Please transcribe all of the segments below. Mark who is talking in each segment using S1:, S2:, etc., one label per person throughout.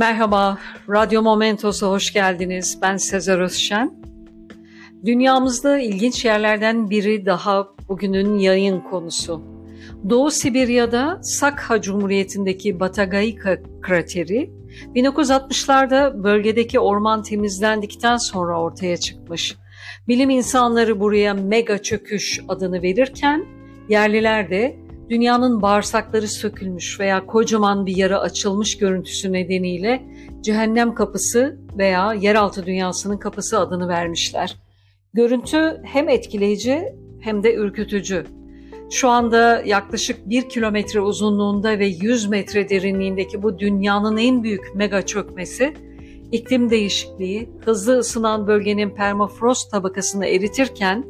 S1: Merhaba, Radyo Momentos'a hoş geldiniz. Ben Sezer Özşen. Dünyamızda ilginç yerlerden biri daha bugünün yayın konusu. Doğu Sibirya'da Sakha Cumhuriyeti'ndeki Batagaika krateri 1960'larda bölgedeki orman temizlendikten sonra ortaya çıkmış. Bilim insanları buraya mega çöküş adını verirken yerliler de dünyanın bağırsakları sökülmüş veya kocaman bir yara açılmış görüntüsü nedeniyle cehennem kapısı veya yeraltı dünyasının kapısı adını vermişler. Görüntü hem etkileyici hem de ürkütücü. Şu anda yaklaşık 1 kilometre uzunluğunda ve 100 metre derinliğindeki bu dünyanın en büyük mega çökmesi, iklim değişikliği, hızlı ısınan bölgenin permafrost tabakasını eritirken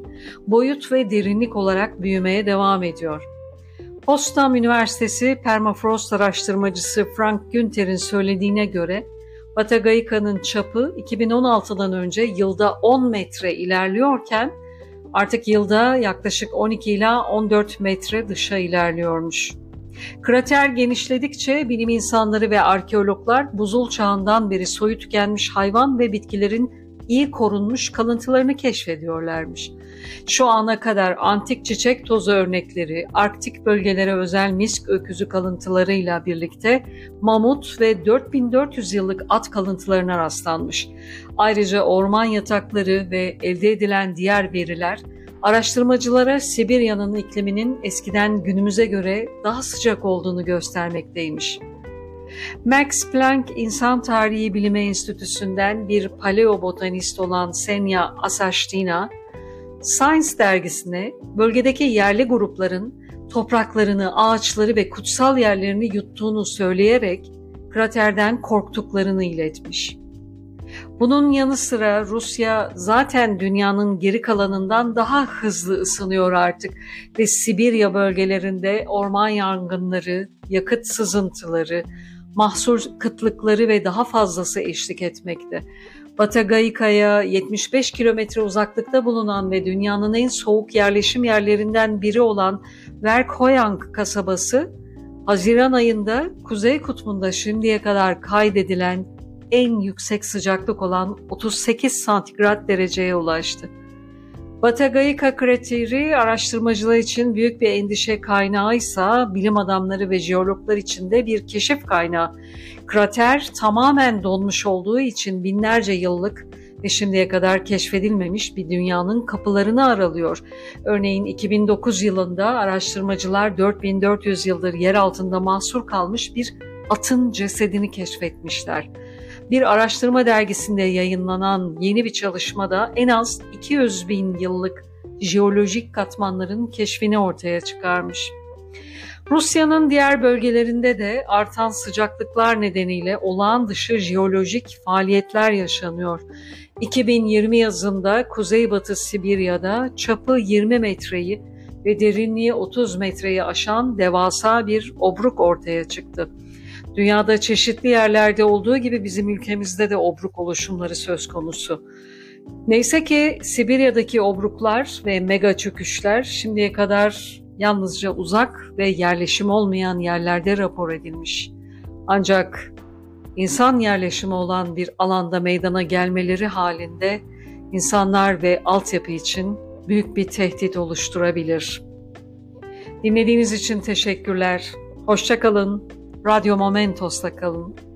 S1: boyut ve derinlik olarak büyümeye devam ediyor. Potsdam Üniversitesi permafrost araştırmacısı Frank Günter'in söylediğine göre Batagaika'nın çapı 2016'dan önce yılda 10 metre ilerliyorken artık yılda yaklaşık 12 ila 14 metre dışa ilerliyormuş. Krater genişledikçe bilim insanları ve arkeologlar buzul çağından beri soyu tükenmiş hayvan ve bitkilerin iyi korunmuş kalıntılarını keşfediyorlarmış. Şu ana kadar antik çiçek tozu örnekleri, Arktik bölgelere özel misk öküzü kalıntılarıyla birlikte mamut ve 4400 yıllık at kalıntılarına rastlanmış. Ayrıca orman yatakları ve elde edilen diğer veriler araştırmacılara Sibirya'nın ikliminin eskiden günümüze göre daha sıcak olduğunu göstermekteymiş. Max Planck İnsan Tarihi Bilimi Enstitüsü'nden bir paleobotanist olan Senya Asashtina, Science dergisine bölgedeki yerli grupların topraklarını, ağaçları ve kutsal yerlerini yuttuğunu söyleyerek kraterden korktuklarını iletmiş. Bunun yanı sıra Rusya zaten dünyanın geri kalanından daha hızlı ısınıyor artık ve Sibirya bölgelerinde orman yangınları, yakıt sızıntıları, mahsur kıtlıkları ve daha fazlası eşlik etmekte. Batagaika'ya 75 kilometre uzaklıkta bulunan ve dünyanın en soğuk yerleşim yerlerinden biri olan Verkhoyank kasabası, Haziran ayında Kuzey Kutbu'nda şimdiye kadar kaydedilen en yüksek sıcaklık olan 38 santigrat dereceye ulaştı. Batagaika krateri araştırmacılar için büyük bir endişe kaynağıysa bilim adamları ve jeologlar için de bir keşif kaynağı. Krater tamamen donmuş olduğu için binlerce yıllık ve şimdiye kadar keşfedilmemiş bir dünyanın kapılarını aralıyor. Örneğin 2009 yılında araştırmacılar 4400 yıldır yer altında mahsur kalmış bir atın cesedini keşfetmişler. Bir araştırma dergisinde yayınlanan yeni bir çalışmada en az 200 bin yıllık jeolojik katmanların keşfini ortaya çıkarmış. Rusya'nın diğer bölgelerinde de artan sıcaklıklar nedeniyle olağan dışı jeolojik faaliyetler yaşanıyor. 2020 yazında Kuzeybatı Sibirya'da çapı 20 metreyi ve derinliği 30 metreyi aşan devasa bir obruk ortaya çıktı. Dünyada çeşitli yerlerde olduğu gibi bizim ülkemizde de obruk oluşumları söz konusu. Neyse ki Sibirya'daki obruklar ve mega çöküşler şimdiye kadar yalnızca uzak ve yerleşim olmayan yerlerde rapor edilmiş. Ancak insan yerleşimi olan bir alanda meydana gelmeleri halinde insanlar ve altyapı için büyük bir tehdit oluşturabilir. Dinlediğiniz için teşekkürler. Hoşçakalın. Radyo Momentos'ta kalın.